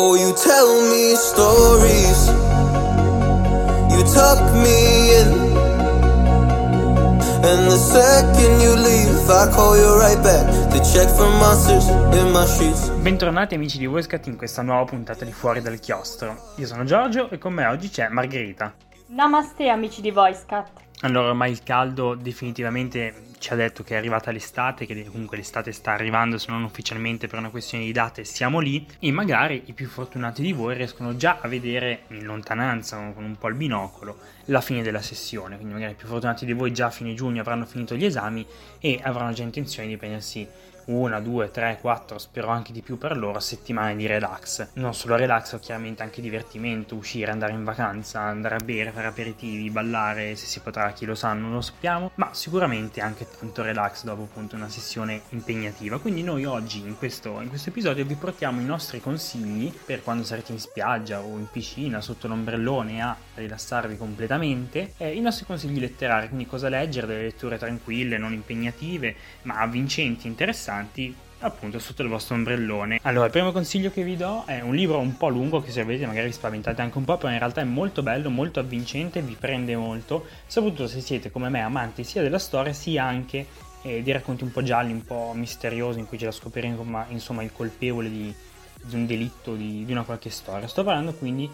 Oh, you tell me stories. You tuck me in. And the second you leave, I call you right back to check for monsters in my sheets. Bentornati amici di Voicecat in questa nuova puntata di Fuori dal Chiostro. Io sono Giorgio e con me oggi c'è Margherita. Namaste amici di VoiceCat. Allora, ormai il caldo definitivamente ci ha detto che è arrivata l'estate, che comunque l'estate sta arrivando, se non ufficialmente per una questione di date siamo lì e magari i più fortunati di voi riescono già a vedere in lontananza, con un po' il binocolo, la fine della sessione, quindi magari i più fortunati di voi già a fine giugno avranno finito gli esami e avranno già intenzione di prendersi una, due, tre, quattro, spero anche di più per loro, settimane di relax. Non solo relax, ma chiaramente anche divertimento, uscire, andare in vacanza, andare a bere, fare aperitivi, ballare, se si potrà, chi lo sa, non lo sappiamo, ma sicuramente anche tanto relax dopo appunto una sessione impegnativa. Quindi noi oggi in questo, in questo episodio vi portiamo i nostri consigli per quando sarete in spiaggia o in piscina, sotto l'ombrellone a rilassarvi completamente, eh, i nostri consigli letterari, quindi cosa leggere, delle letture tranquille, non impegnative, ma avvincenti, interessanti interessanti appunto sotto il vostro ombrellone. Allora, il primo consiglio che vi do è un libro un po' lungo che se vedete magari vi spaventate anche un po', però in realtà è molto bello, molto avvincente, vi prende molto, soprattutto se siete come me amanti sia della storia sia anche eh, di racconti un po' gialli, un po' misteriosi in cui c'è da scoprire insomma, insomma il colpevole di, di un delitto, di, di una qualche storia. Sto parlando quindi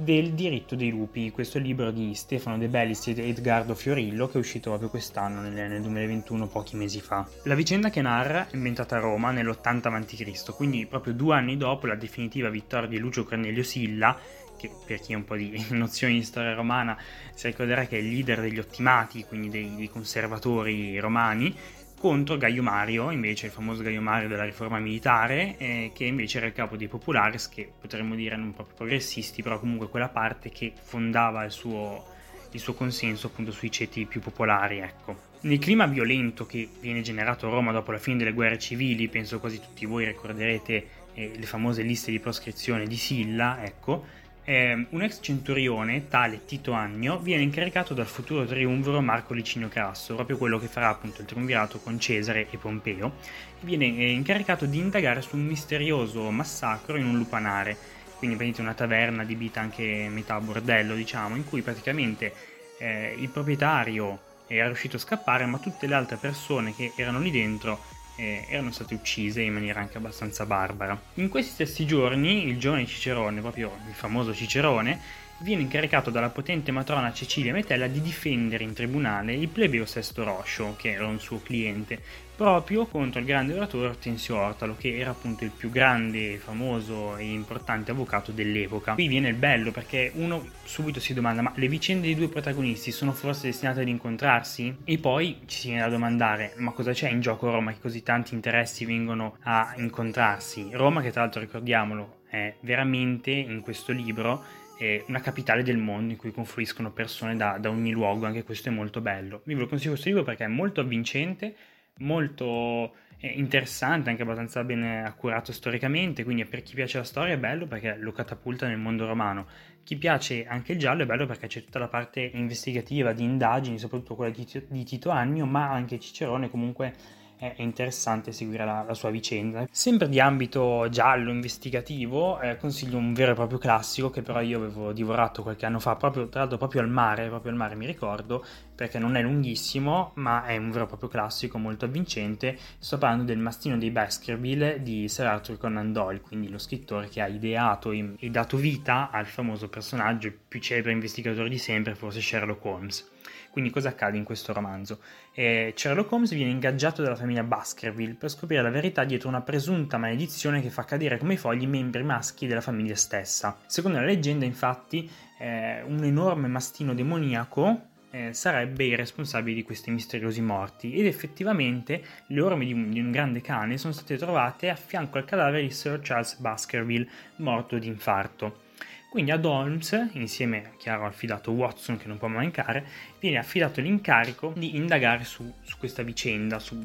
del diritto dei lupi, questo libro di Stefano De Bellis ed Edgardo Fiorillo che è uscito proprio quest'anno, nel, nel 2021, pochi mesi fa. La vicenda che narra è ambientata a Roma nell'80 a.C., quindi proprio due anni dopo la definitiva vittoria di Lucio Cornelio Silla, che per chi ha un po' di nozioni di storia romana si ricorderà che è il leader degli ottimati, quindi dei, dei conservatori romani, contro Gaio Mario, invece il famoso Gaio Mario della riforma militare, eh, che invece era il capo dei Populares, che potremmo dire non proprio progressisti, però comunque quella parte che fondava il suo, il suo consenso appunto sui ceti più popolari, ecco. Nel clima violento che viene generato a Roma dopo la fine delle guerre civili, penso quasi tutti voi ricorderete eh, le famose liste di proscrizione di Silla, ecco, eh, un ex centurione, tale Tito Agno, viene incaricato dal futuro triumviro Marco Licinio Crasso, proprio quello che farà appunto il triumvirato con Cesare e Pompeo, e viene eh, incaricato di indagare su un misterioso massacro in un lupanare, quindi prendete una taverna adibita anche metà bordello, diciamo, in cui praticamente eh, il proprietario era riuscito a scappare, ma tutte le altre persone che erano lì dentro eh, erano state uccise in maniera anche abbastanza barbara. In questi stessi giorni il giovane Cicerone, proprio il famoso Cicerone, viene incaricato dalla potente matrona Cecilia Metella di difendere in tribunale il plebeo Sesto Roscio, che era un suo cliente, proprio contro il grande oratore Ortensio Ortalo, che era appunto il più grande, famoso e importante avvocato dell'epoca. Qui viene il bello perché uno subito si domanda: ma le vicende dei due protagonisti sono forse destinate ad incontrarsi? E poi ci si viene a domandare: ma cosa c'è in gioco a Roma che così tanti interessi vengono a incontrarsi? Roma, che tra l'altro ricordiamolo, è veramente in questo libro è una capitale del mondo in cui confluiscono persone da, da, ogni luogo, anche questo è molto bello. Vi consiglio questo libro perché è molto avvincente, molto eh, interessante, anche abbastanza ben accurato storicamente, quindi per chi piace la storia è bello perché lo catapulta nel mondo romano. Chi piace anche il giallo è bello perché c'è tutta la parte investigativa, di indagini, soprattutto quella di, di Tito Annio, ma anche Cicerone comunque è interessante seguire la, la, sua vicenda. Sempre di ambito giallo investigativo, eh, consiglio un vero e proprio classico che però io avevo divorato qualche anno fa, proprio, tra l'altro proprio al mare, proprio al mare mi ricordo, perché non è lunghissimo, ma è un vero e proprio classico molto avvincente. Sto parlando del Mastino dei Baskerville di Sir Arthur Conan Doyle, quindi lo scrittore che ha ideato e, dato vita al famoso personaggio, più celebre investigatore di sempre, forse Sherlock Holmes. Quindi cosa accade in questo romanzo? Eh, Sherlock Holmes viene ingaggiato dalla famiglia Baskerville per scoprire la verità dietro una presunta maledizione che fa cadere come fogli i membri maschi della famiglia stessa. Secondo la leggenda, infatti, eh, un enorme mastino demoniaco eh, sarebbe il responsabile di questi misteriosi morti ed effettivamente le orme di un, di un, grande cane sono state trovate a fianco al cadavere di Sir Charles Baskerville morto di infarto. Quindi ad Holmes, insieme chiaro al fidato Watson che non può mancare, viene affidato l'incarico di indagare su, su questa vicenda, su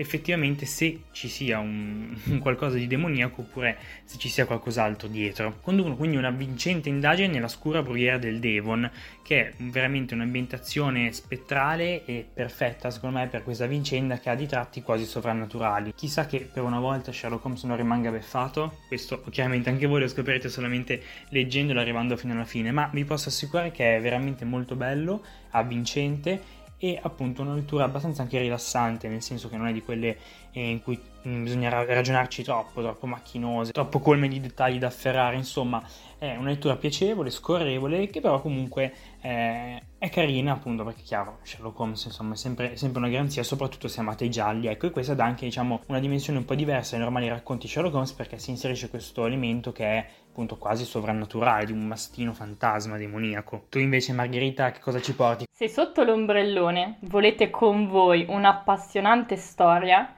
effettivamente se ci sia un, un qualcosa di demoniaco oppure se ci sia qualcos'altro dietro. Conducono quindi una vincente indagine nella scura brughiera del Devon, che è veramente un'ambientazione spettrale e perfetta secondo me per questa vicenda che ha di tratti quasi sovrannaturali. Chissà che per una volta Sherlock Holmes non rimanga beffato, questo chiaramente anche voi lo scoprirete solamente leggendolo arrivando fino alla fine, ma vi posso assicurare che è veramente molto bello, avvincente e appunto una lettura abbastanza anche rilassante, nel senso che non è di quelle eh, in cui bisogna ragionarci troppo, troppo macchinose, troppo colme di dettagli da afferrare, insomma è una lettura piacevole, scorrevole, che però comunque eh, è carina appunto perché chiaro Sherlock Holmes insomma è sempre, sempre, una garanzia soprattutto se amate i gialli ecco e questa dà anche diciamo una dimensione un po' diversa ai normali racconti Sherlock Holmes perché si inserisce questo elemento che è appunto quasi sovrannaturale di un mastino fantasma demoniaco tu invece Margherita che cosa ci porti? Se sotto l'ombrellone volete con voi un'appassionante storia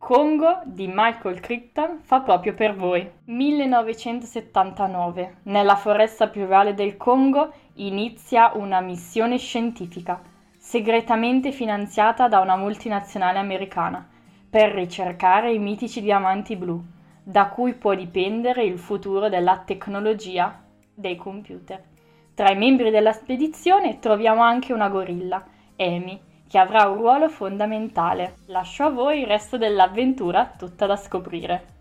Congo di Michael Crichton fa proprio per voi. 1979. Nella foresta plurale del Congo inizia una missione scientifica, segretamente finanziata da una multinazionale americana, per ricercare i mitici diamanti blu, da cui può dipendere il futuro della tecnologia dei computer. Tra i membri della spedizione troviamo anche una gorilla, Amy, che avrà un ruolo fondamentale. Lascio a voi il resto dell'avventura tutta da scoprire.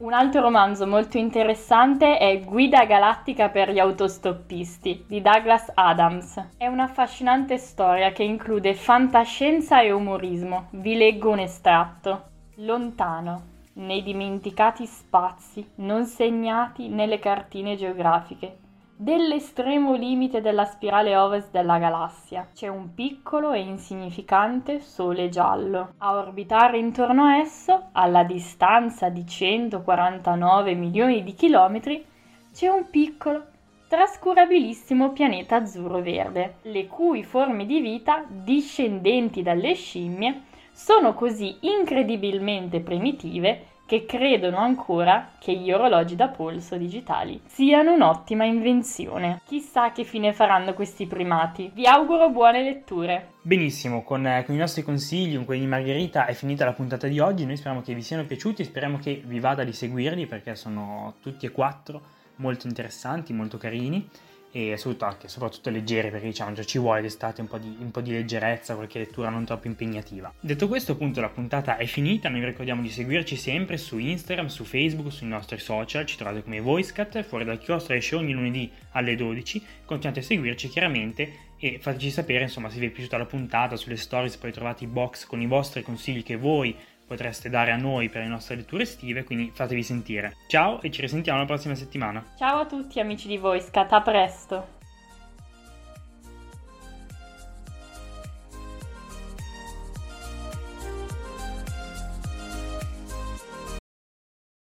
Un altro romanzo molto interessante è Guida galattica per gli autostoppisti di Douglas Adams. È un'affascinante storia che include fantascienza e umorismo. Vi leggo un estratto. Lontano, nei dimenticati spazi non segnati nelle cartine geografiche, dell'estremo limite della spirale ovest della galassia. C'è un piccolo e insignificante sole giallo. A orbitare intorno a esso, alla distanza di 149 milioni di chilometri, c'è un piccolo, trascurabilissimo pianeta azzurro-verde, le cui forme di vita, discendenti dalle scimmie, sono così incredibilmente primitive che credono ancora che gli orologi da polso digitali siano un'ottima invenzione. Chissà che fine faranno questi primati. Vi auguro buone letture. Benissimo, con, eh, con, i nostri consigli, con quelli di Margherita è finita la puntata di oggi. Noi speriamo che vi siano piaciuti, speriamo che vi vada di seguirli perché sono tutti e quattro molto interessanti, molto carini e soprattutto, soprattutto leggere perché diciamo già ci vuole d'estate un po, di, un po' di leggerezza, qualche lettura non troppo impegnativa. Detto questo appunto la puntata è finita, noi vi ricordiamo di seguirci sempre su Instagram, su Facebook, sui nostri social, ci trovate come VoiceCat, fuori dal chiostro esce ogni lunedì alle 12, continuate a seguirci chiaramente e fateci sapere insomma se vi è piaciuta la puntata, sulle stories poi trovate i box con i vostri consigli che voi potreste dare a noi per le nostre letture estive, quindi fatevi sentire. Ciao e ci risentiamo la prossima settimana. Ciao a tutti amici di VoiceCat, a presto!